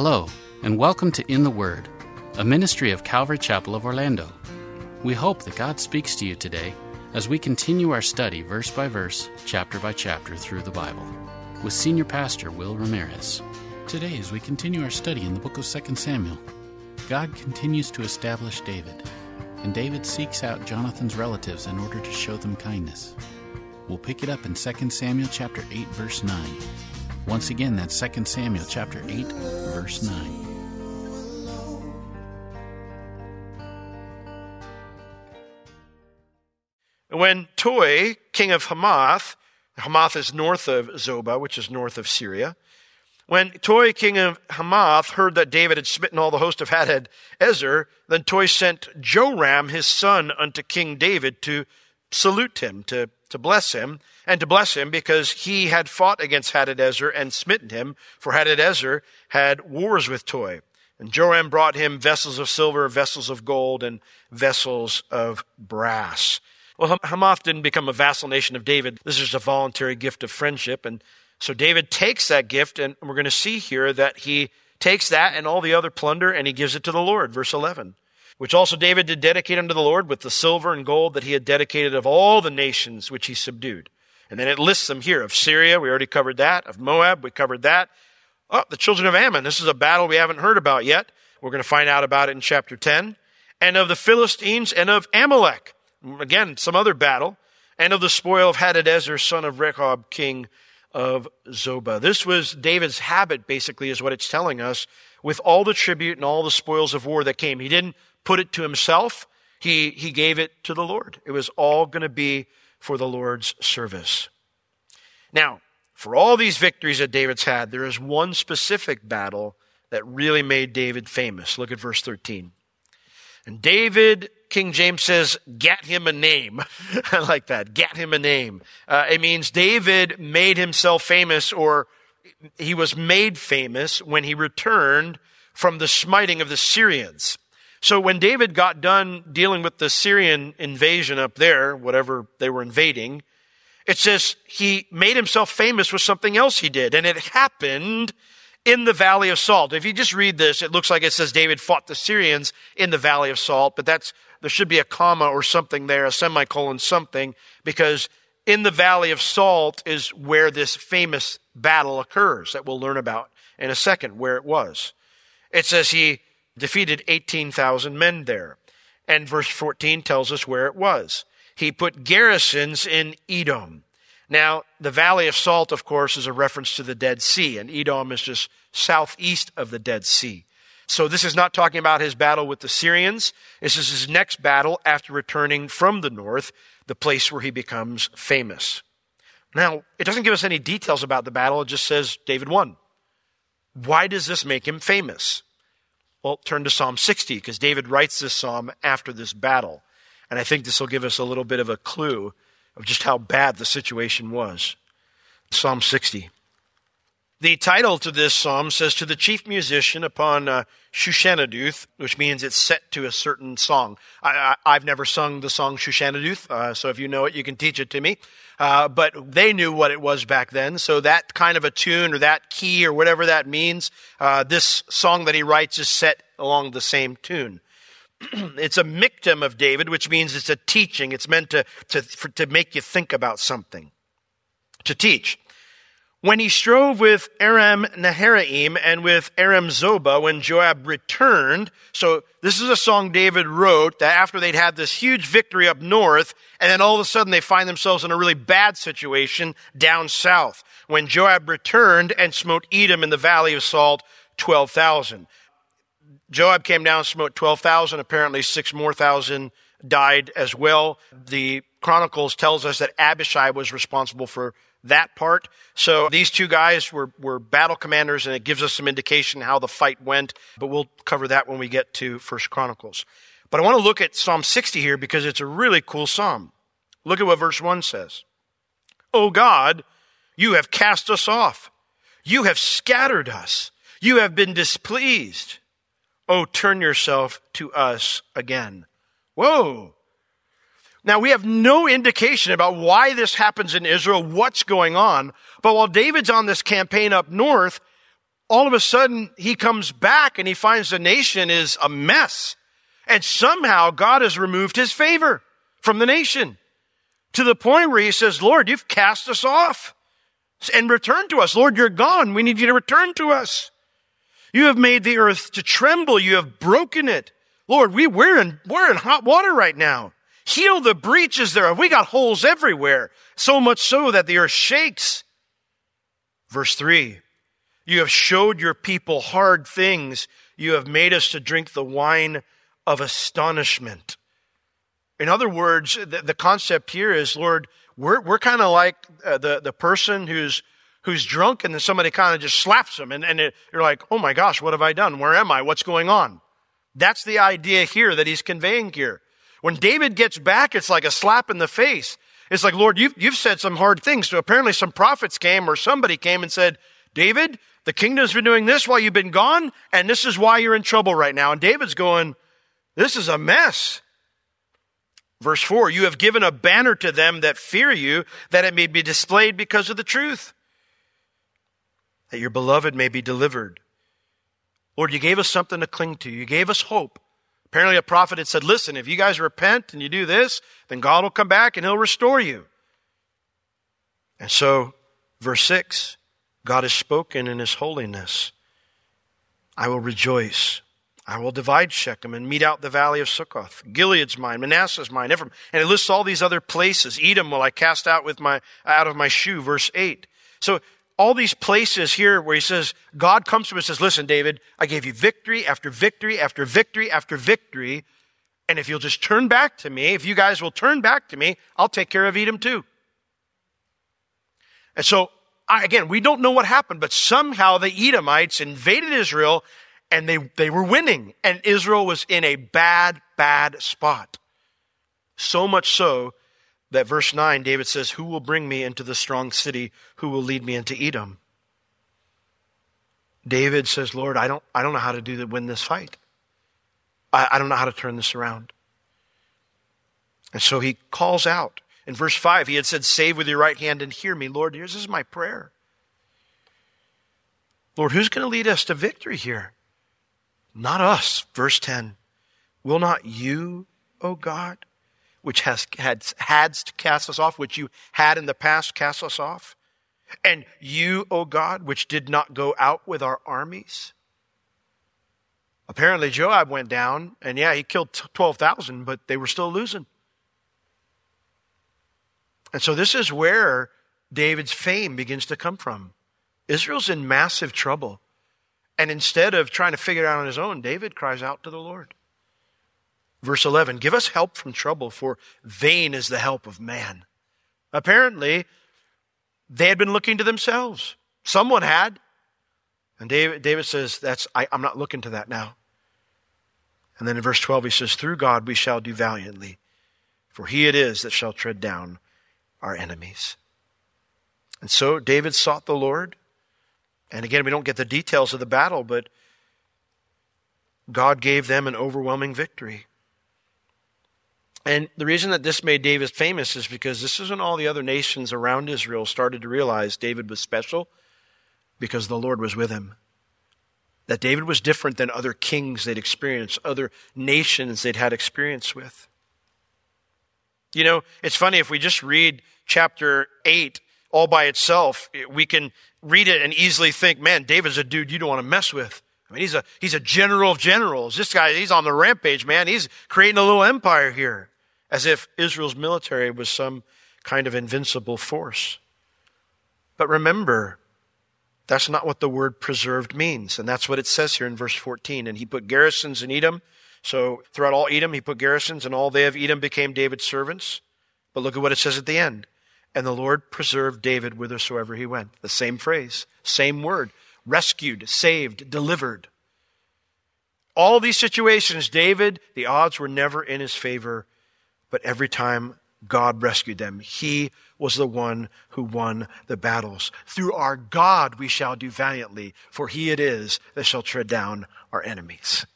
Hello, and welcome to In the Word, a ministry of Calvary Chapel of Orlando. We hope that God speaks to you today as we continue our study verse by verse, chapter by chapter through the Bible with Senior Pastor Will Ramirez. Today, as we continue our study in the book of 2 Samuel, God continues to establish David, and David seeks out Jonathan's relatives in order to show them kindness. We'll pick it up in 2 Samuel chapter 8 verse 9. Once again, that's 2 Samuel chapter 8 verse 9. When Toi, king of Hamath, Hamath is north of Zobah, which is north of Syria. When Toi, king of Hamath, heard that David had smitten all the host of Hadad Ezer, then Toi sent Joram, his son, unto King David to salute him, to, to bless him, and to bless him because he had fought against Hadadezer and smitten him, for Hadadezer had wars with Toi. And Joram brought him vessels of silver, vessels of gold, and vessels of brass. Well, Hamath didn't become a vassal nation of David. This is a voluntary gift of friendship. And so David takes that gift, and we're going to see here that he takes that and all the other plunder and he gives it to the Lord. Verse 11 which also David did dedicate unto the Lord with the silver and gold that he had dedicated of all the nations which he subdued. And then it lists them here of Syria, we already covered that, of Moab, we covered that. Oh, the children of Ammon, this is a battle we haven't heard about yet. We're going to find out about it in chapter 10. And of the Philistines and of Amalek. Again, some other battle. And of the spoil of Hadadezer, son of Rehob, king of Zobah. This was David's habit, basically, is what it's telling us, with all the tribute and all the spoils of war that came. He didn't put it to himself. He, he gave it to the Lord. It was all going to be for the Lord's service. Now, for all these victories that David's had, there is one specific battle that really made David famous. Look at verse 13. And David, King James says, get him a name. I like that. Get him a name. Uh, it means David made himself famous or he was made famous when he returned from the smiting of the Syrians. So when David got done dealing with the Syrian invasion up there, whatever they were invading, it says he made himself famous with something else he did. And it happened in the Valley of Salt. If you just read this, it looks like it says David fought the Syrians in the Valley of Salt, but that's, there should be a comma or something there, a semicolon something, because in the Valley of Salt is where this famous battle occurs that we'll learn about in a second, where it was. It says he defeated 18,000 men there. And verse 14 tells us where it was. He put garrisons in Edom. Now, the Valley of Salt, of course, is a reference to the Dead Sea, and Edom is just southeast of the Dead Sea. So this is not talking about his battle with the Syrians. This is his next battle after returning from the north, the place where he becomes famous. Now, it doesn't give us any details about the battle. It just says David won. Why does this make him famous? Well, turn to Psalm 60 because David writes this psalm after this battle. And I think this will give us a little bit of a clue of just how bad the situation was. Psalm 60. The title to this psalm says, To the chief musician upon uh, Shushaneduth, which means it's set to a certain song. I, have never sung the song Shushaneduth, uh, so if you know it, you can teach it to me. Uh, but they knew what it was back then, so that kind of a tune or that key or whatever that means, uh, this song that he writes is set along the same tune. it's a miktam of David, which means it's a teaching. It's meant to, to, for, to make you think about something, to teach. When he strove with Aram Naharaim and with Aram Zobah, when Joab returned, so this is a song David wrote that after they'd had this huge victory up north, and then all of a sudden they find themselves in a really bad situation down south. When Joab returned and smote Edom in the valley of Salt, 12,000. Joab came down and smote 12,000. Apparently six more thousand died as well. The Chronicles tells us that Abishai was responsible for that part. So these two guys were, were battle commanders and it gives us some indication how the fight went, but we'll cover that when we get to First Chronicles. But I want to look at Psalm 60 here because it's a really cool psalm. Look at what verse 1 says. O God, you have cast us off. You have scattered us. You have been displeased. Oh, turn yourself to us again. Whoa. Now, we have no indication about why this happens in Israel, what's going on. But while David's on this campaign up north, all of a sudden he comes back and he finds the nation is a mess. And somehow God has removed his favor from the nation to the point where he says, Lord, you've cast us off and return to us. Lord, you're gone. We need you to return to us. You have made the earth to tremble. You have broken it. Lord, we, we're in, we're in hot water right now. Heal the breaches there. We got holes everywhere. So much so that the earth shakes. Verse three. You have showed your people hard things. You have made us to drink the wine of astonishment. In other words, the, the concept here is, Lord, we're, we're kind of like uh, the, the person who's, who's drunk and then somebody kind of just slaps them and, and it, you're like, oh my gosh, what have I done? Where am I? What's going on? That's the idea here that he's conveying here. When David gets back, it's like a slap in the face. It's like, Lord, you've, you've said some hard things. So apparently some prophets came or somebody came and said, David, the kingdom's been doing this while you've been gone, and this is why you're in trouble right now. And David's going, this is a mess. Verse 4 You have given a banner to them that fear you, that it may be displayed because of the truth, that your beloved may be delivered. Lord, you gave us something to cling to. You gave us hope. Apparently, a prophet had said, Listen, if you guys repent and you do this, then God will come back and he'll restore you. And so, verse 6 God has spoken in his holiness. I will rejoice. I will divide Shechem and mete out the valley of Succoth. Gilead's mine, Manasseh's mine, Ephraim. And it lists all these other places. Edom will I cast out with my, out of my shoe, verse 8. So all these places here where he says, God comes to him and says, listen, David, I gave you victory after victory after victory after victory. And if you'll just turn back to me, if you guys will turn back to me, I'll take care of Edom too. And so, again, we don't know what happened, but somehow the Edomites invaded Israel and they, they were winning. And Israel was in a bad, bad spot. So much so that verse 9, David says, Who will bring me into the strong city? Who will lead me into Edom? David says, Lord, I don't, I don't know how to do to win this fight. I, I don't know how to turn this around. And so he calls out. In verse 5, he had said, Save with your right hand and hear me. Lord, this is my prayer. Lord, who's going to lead us to victory here? Not us. Verse 10. Will not you, O God? Which has had, had to cast us off, which you had in the past cast us off? And you, O God, which did not go out with our armies? Apparently, Joab went down, and yeah, he killed 12,000, but they were still losing. And so, this is where David's fame begins to come from. Israel's in massive trouble. And instead of trying to figure it out on his own, David cries out to the Lord. Verse 11 Give us help from trouble, for vain is the help of man. Apparently, they had been looking to themselves. Someone had. And David, David says, That's I, I'm not looking to that now. And then in verse 12, he says, Through God we shall do valiantly, for he it is that shall tread down our enemies. And so David sought the Lord. And again, we don't get the details of the battle, but God gave them an overwhelming victory. And the reason that this made David famous is because this is when all the other nations around Israel started to realize David was special because the Lord was with him. That David was different than other kings they'd experienced, other nations they'd had experience with. You know, it's funny if we just read chapter 8 all by itself, we can read it and easily think, man, David's a dude you don't want to mess with. I mean, he's a, he's a general of generals. This guy, he's on the rampage, man. He's creating a little empire here, as if Israel's military was some kind of invincible force. But remember, that's not what the word preserved means. And that's what it says here in verse 14. And he put garrisons in Edom. So throughout all Edom, he put garrisons, and all they of Edom became David's servants. But look at what it says at the end. And the Lord preserved David whithersoever he went. The same phrase, same word. Rescued, saved, delivered. All these situations, David, the odds were never in his favor, but every time God rescued them. He was the one who won the battles. Through our God we shall do valiantly, for he it is that shall tread down our enemies.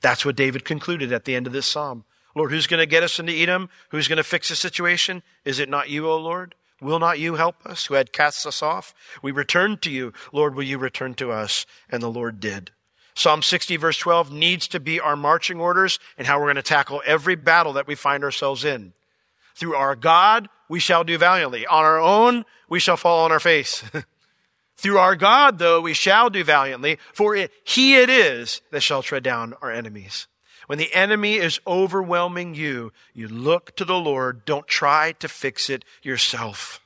That's what David concluded at the end of this psalm. Lord, who's going to get us into Edom? Who's going to fix the situation? Is it not you, O Lord? Will not you help us who had cast us off? We returned to you. Lord, will you return to us? And the Lord did. Psalm 60 verse 12 needs to be our marching orders and how we're going to tackle every battle that we find ourselves in. Through our God, we shall do valiantly. On our own, we shall fall on our face. Through our God, though, we shall do valiantly, for it, He it is that shall tread down our enemies. When the enemy is overwhelming you, you look to the Lord. Don't try to fix it yourself.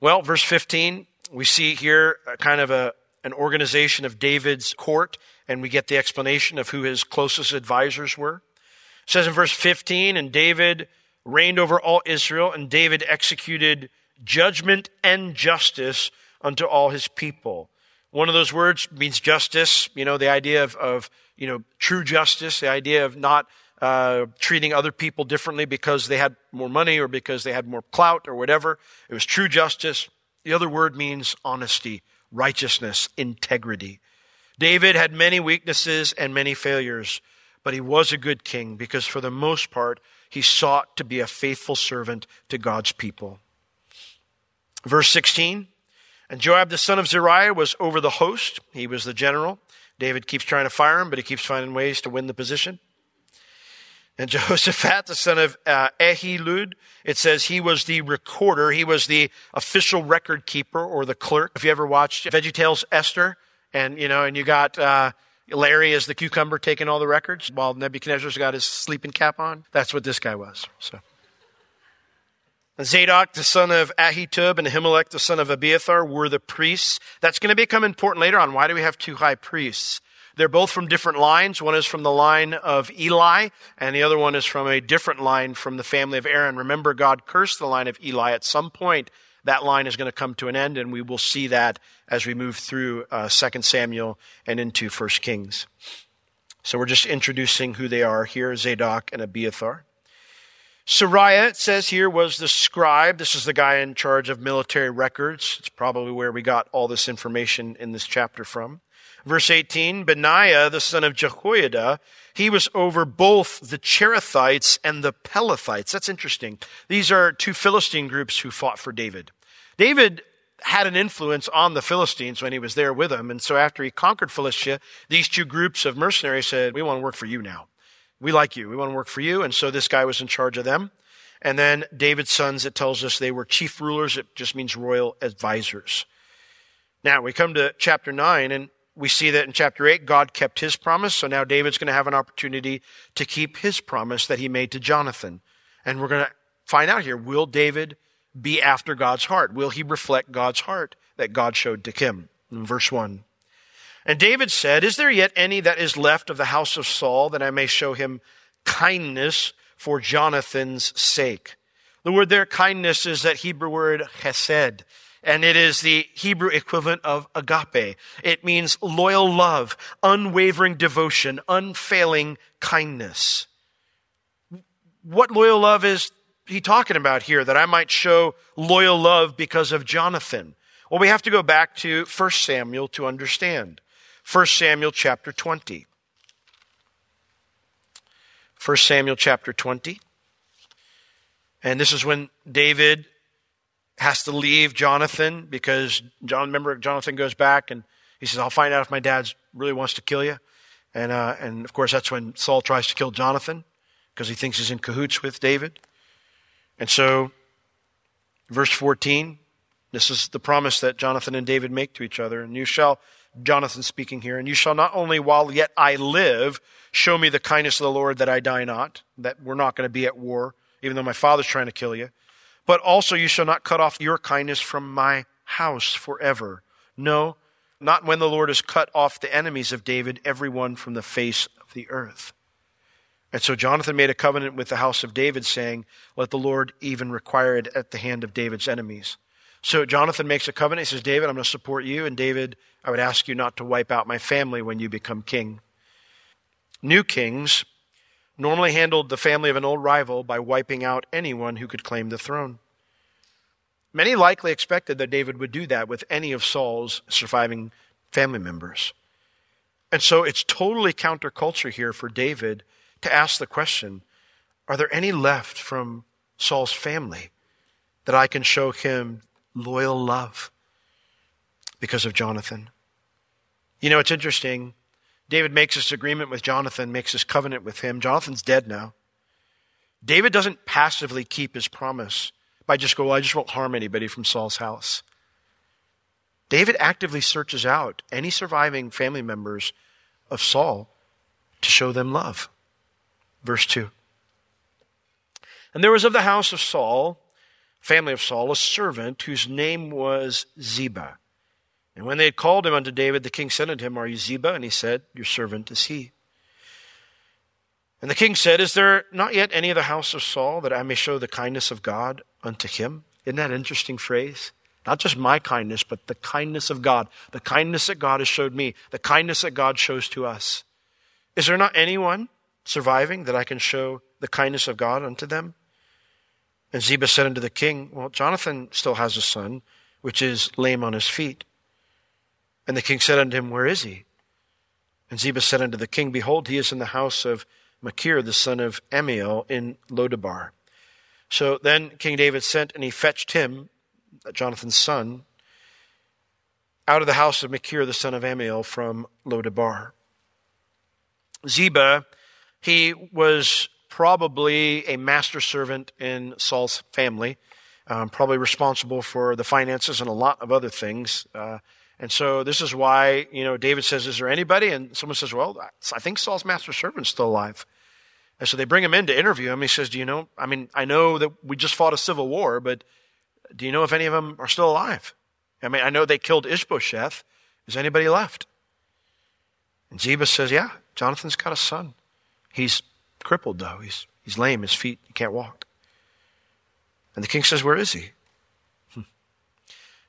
Well, verse 15, we see here kind of a, an organization of David's court, and we get the explanation of who his closest advisors were. It says in verse 15, and David reigned over all Israel, and David executed judgment and justice unto all his people. One of those words means justice, you know, the idea of, of you know, true justice, the idea of not uh, treating other people differently because they had more money or because they had more clout or whatever. It was true justice. The other word means honesty, righteousness, integrity. David had many weaknesses and many failures, but he was a good king because for the most part, he sought to be a faithful servant to God's people. Verse 16, and Joab the son of Zeruiah was over the host. He was the general. David keeps trying to fire him, but he keeps finding ways to win the position. And Jehoshaphat, the son of uh, Ahilud, it says he was the recorder. He was the official record keeper or the clerk. If you ever watched VeggieTales Esther, and you know, and you got uh, Larry as the cucumber taking all the records while Nebuchadnezzar's got his sleeping cap on. That's what this guy was. So. Zadok, the son of Ahitub, and Ahimelech, the son of Abiathar, were the priests. That's going to become important later on. Why do we have two high priests? They're both from different lines. One is from the line of Eli, and the other one is from a different line from the family of Aaron. Remember, God cursed the line of Eli. At some point, that line is going to come to an end, and we will see that as we move through uh, 2 Samuel and into 1 Kings. So we're just introducing who they are here Zadok and Abiathar. Seraiah, it says here, was the scribe. This is the guy in charge of military records. It's probably where we got all this information in this chapter from. Verse 18, Benaiah, the son of Jehoiada, he was over both the Cherethites and the Pelethites. That's interesting. These are two Philistine groups who fought for David. David had an influence on the Philistines when he was there with them. And so after he conquered Philistia, these two groups of mercenaries said, we want to work for you now. We like you. We want to work for you. And so this guy was in charge of them. And then David's sons, it tells us they were chief rulers. It just means royal advisors. Now we come to chapter 9 and we see that in chapter 8, God kept his promise. So now David's going to have an opportunity to keep his promise that he made to Jonathan. And we're going to find out here, will David be after God's heart? Will he reflect God's heart that God showed to him? In verse 1. And David said, Is there yet any that is left of the house of Saul that I may show him kindness for Jonathan's sake? The word there, kindness, is that Hebrew word chesed, and it is the Hebrew equivalent of agape. It means loyal love, unwavering devotion, unfailing kindness. What loyal love is he talking about here that I might show loyal love because of Jonathan? Well, we have to go back to 1 Samuel to understand. 1 Samuel chapter 20. 1 Samuel chapter 20. And this is when David has to leave Jonathan because John, remember, Jonathan goes back and he says, I'll find out if my dad really wants to kill you. And, uh, and of course, that's when Saul tries to kill Jonathan because he thinks he's in cahoots with David. And so Verse 14, this is the promise that Jonathan and David make to each other. And you shall, Jonathan speaking here, and you shall not only while yet I live show me the kindness of the Lord that I die not, that we're not going to be at war, even though my father's trying to kill you, but also you shall not cut off your kindness from my house forever. No, not when the Lord has cut off the enemies of David, everyone from the face of the earth. And so Jonathan made a covenant with the house of David, saying, Let the Lord even require it at the hand of David's enemies. So Jonathan makes a covenant. He says, David, I'm going to support you. And David, I would ask you not to wipe out my family when you become king. New kings normally handled the family of an old rival by wiping out anyone who could claim the throne. Many likely expected that David would do that with any of Saul's surviving family members. And so it's totally counterculture here for David to ask the question Are there any left from Saul's family that I can show him loyal love because of Jonathan? You know, it's interesting. David makes this agreement with Jonathan, makes this covenant with him. Jonathan's dead now. David doesn't passively keep his promise by just go, well, I just won't harm anybody from Saul's house. David actively searches out any surviving family members of Saul to show them love. Verse 2. And there was of the house of Saul, family of Saul, a servant whose name was Ziba. And when they had called him unto David, the king said unto him, Are you Ziba? And he said, Your servant is he. And the king said, Is there not yet any of the house of Saul that I may show the kindness of God unto him? Isn't that an interesting phrase? Not just my kindness, but the kindness of God. The kindness that God has showed me. The kindness that God shows to us. Is there not anyone surviving that I can show the kindness of God unto them? And Ziba said unto the king, Well, Jonathan still has a son, which is lame on his feet. And the king said unto him, Where is he? And Ziba said unto the king, Behold, he is in the house of Machir, the son of Ammiel, in Lodebar. So then King David sent, and he fetched him, Jonathan's son, out of the house of Machir, the son of Ammiel, from Lodebar. Ziba he was probably a master servant in Saul's family, um, probably responsible for the finances and a lot of other things. Uh, and so this is why, you know, David says, Is there anybody? And someone says, Well, I think Saul's master servant's still alive. And so they bring him in to interview him. He says, Do you know? I mean, I know that we just fought a civil war, but do you know if any of them are still alive? I mean, I know they killed Ishbosheth. Is anybody left? And Ziba says, Yeah, Jonathan's got a son. He's crippled, though. He's, he's lame. His feet, he can't walk. And the king says, Where is he? Hmm.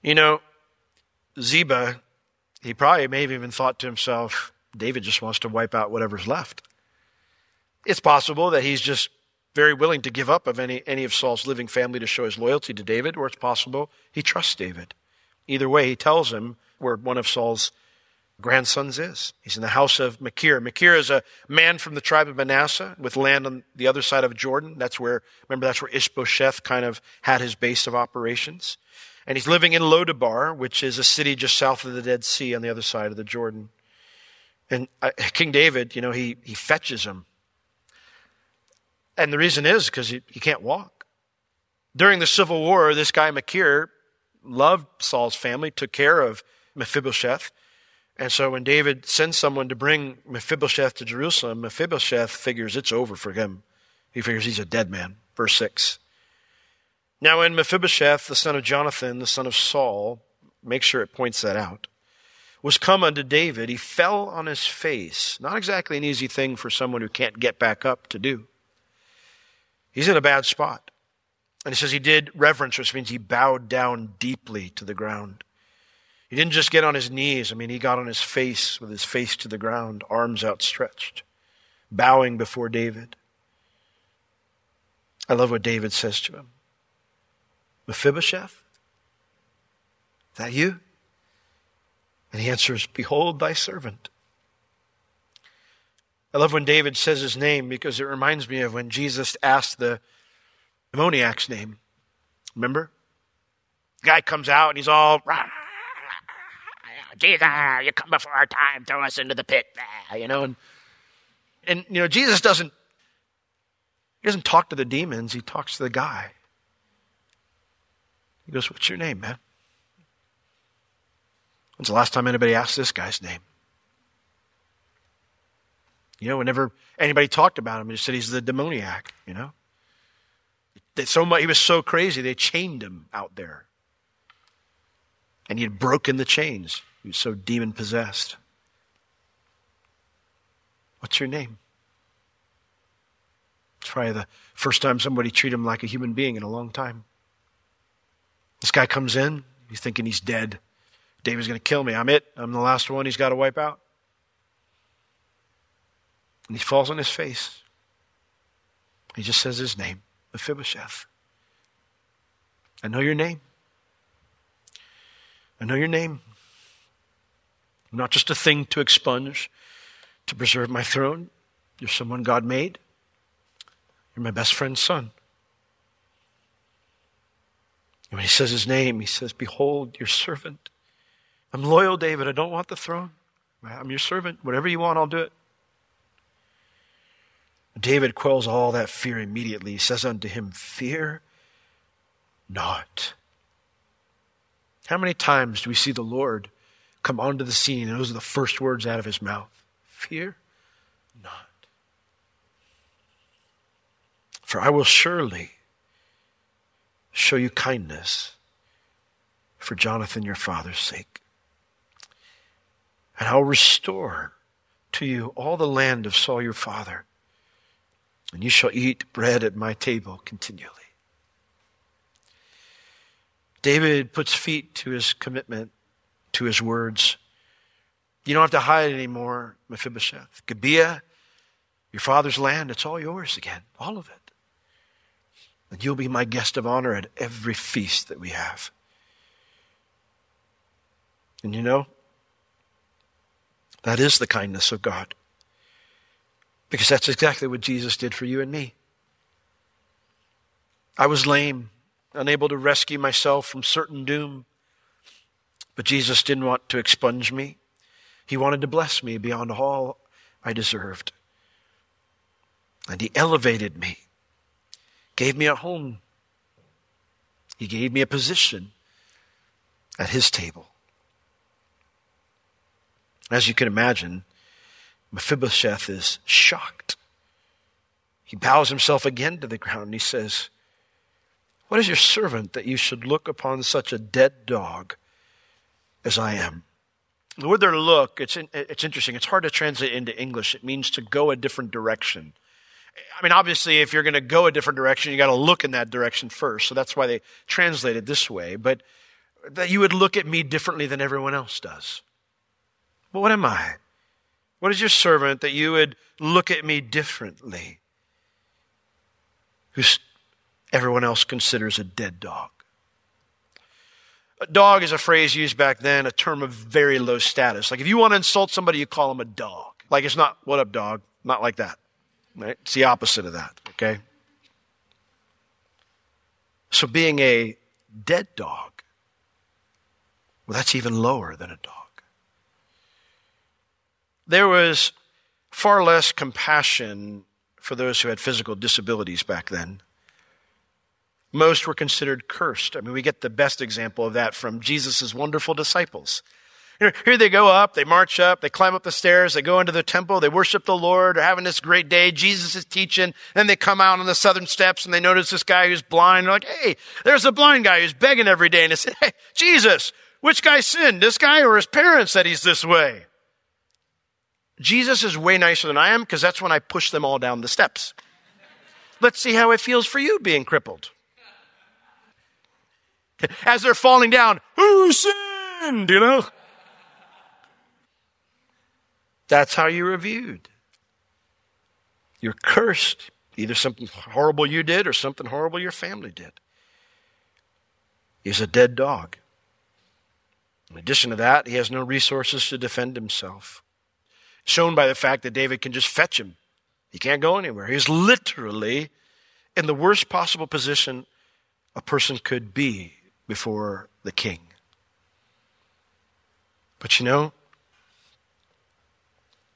You know, Ziba, he probably may have even thought to himself, David just wants to wipe out whatever's left. It's possible that he's just very willing to give up of any, any of Saul's living family to show his loyalty to David, or it's possible he trusts David. Either way, he tells him where one of Saul's grandsons is. He's in the house of Machir. Machir is a man from the tribe of Manasseh with land on the other side of Jordan. That's where, remember, that's where Ishbosheth kind of had his base of operations. And he's living in Lodebar, which is a city just south of the Dead Sea on the other side of the Jordan. And uh, King David, you know, he, he fetches him. And the reason is because he, he can't walk. During the Civil War, this guy Machir loved Saul's family, took care of Mephibosheth. And so when David sends someone to bring Mephibosheth to Jerusalem, Mephibosheth figures it's over for him. He figures he's a dead man. Verse 6. Now, when Mephibosheth, the son of Jonathan, the son of Saul, make sure it points that out, was come unto David, he fell on his face. Not exactly an easy thing for someone who can't get back up to do. He's in a bad spot. And he says he did reverence, which means he bowed down deeply to the ground. He didn't just get on his knees. I mean, he got on his face with his face to the ground, arms outstretched, bowing before David. I love what David says to him Mephibosheth, is that you? And he answers, Behold thy servant. I love when David says his name because it reminds me of when Jesus asked the demoniac's name. Remember? The guy comes out and he's all, rah, Jesus, you come before our time, throw us into the pit, ah, you know. And, and you know, Jesus doesn't he doesn't talk to the demons, he talks to the guy. He goes, What's your name, man? When's the last time anybody asked this guy's name? You know, whenever anybody talked about him, they said he's the demoniac, you know? so much, he was so crazy, they chained him out there. And he had broken the chains. He was so demon possessed. What's your name? It's probably the first time somebody treated him like a human being in a long time. This guy comes in, he's thinking he's dead. David's going to kill me. I'm it. I'm the last one he's got to wipe out. And he falls on his face. He just says his name, Mephibosheth. I know your name. I know your name. I'm not just a thing to expunge, to preserve my throne. You're someone God made. You're my best friend's son. When he says his name, he says, Behold, your servant. I'm loyal, David. I don't want the throne. I'm your servant. Whatever you want, I'll do it. David quells all that fear immediately. He says unto him, Fear not. How many times do we see the Lord come onto the scene and those are the first words out of his mouth? Fear not. For I will surely show you kindness for Jonathan your father's sake. And I'll restore to you all the land of Saul your father and you shall eat bread at my table continually. David puts feet to his commitment, to his words. You don't have to hide anymore, Mephibosheth. Gibeah, your father's land, it's all yours again, all of it. And you'll be my guest of honor at every feast that we have. And you know, that is the kindness of God. Because that's exactly what Jesus did for you and me. I was lame, unable to rescue myself from certain doom. But Jesus didn't want to expunge me. He wanted to bless me beyond all I deserved. And He elevated me, gave me a home. He gave me a position at His table. As you can imagine, Mephibosheth is shocked. He bows himself again to the ground and he says, What is your servant that you should look upon such a dead dog as I am? The word there, look, it's, in, it's interesting. It's hard to translate into English. It means to go a different direction. I mean, obviously, if you're going to go a different direction, you got to look in that direction first. So that's why they translate it this way. But that you would look at me differently than everyone else does. But what am I? What is your servant that you would look at me differently? Who everyone else considers a dead dog. A dog is a phrase used back then, a term of very low status. Like if you want to insult somebody, you call them a dog. Like it's not, what up, dog? Not like that. Right? It's the opposite of that, okay? So being a dead dog, well, that's even lower than a dog there was far less compassion for those who had physical disabilities back then. Most were considered cursed. I mean, we get the best example of that from Jesus' wonderful disciples. Here they go up, they march up, they climb up the stairs, they go into the temple, they worship the Lord, they're having this great day. Jesus is teaching. Then they come out on the southern steps and they notice this guy who's blind. They're like, hey, there's a blind guy who's begging every day. And they say, hey, Jesus, which guy sinned, this guy or his parents that he's this way? Jesus is way nicer than I am because that's when I push them all down the steps. Let's see how it feels for you being crippled. As they're falling down, who sinned? You know? That's how you're viewed. You're cursed. Either something horrible you did or something horrible your family did. He's a dead dog. In addition to that, he has no resources to defend himself shown by the fact that David can just fetch him. He can't go anywhere. He's literally in the worst possible position a person could be before the king. But you know,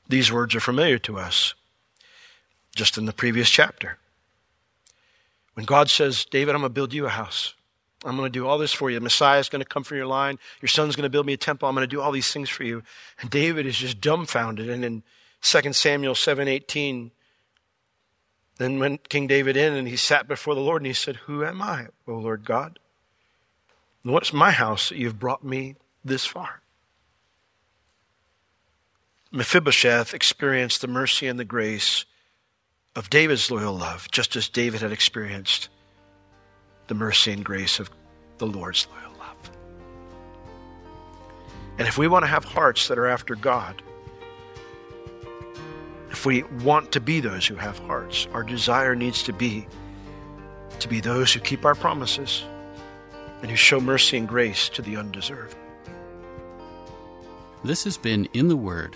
these words are familiar to us just in the previous chapter. When God says, David, I'm going to build you a house. I'm going to do all this for you. The Messiah is going to come from your line. Your son's going to build me a temple. I'm going to do all these things for you. And David is just dumbfounded. And in 2 Samuel 7:18, then went King David in and he sat before the Lord and he said, Who am I, O Lord God? What's my house that you've brought me this far? Mephibosheth experienced the mercy and the grace of David's loyal love, just as David had experienced the mercy and grace of the Lord's loyal love. And if we want to have hearts that are after God, if we want to be those who have hearts, our desire needs to be to be those who keep our promises and who show mercy and grace to the undeserved. This has been In the Word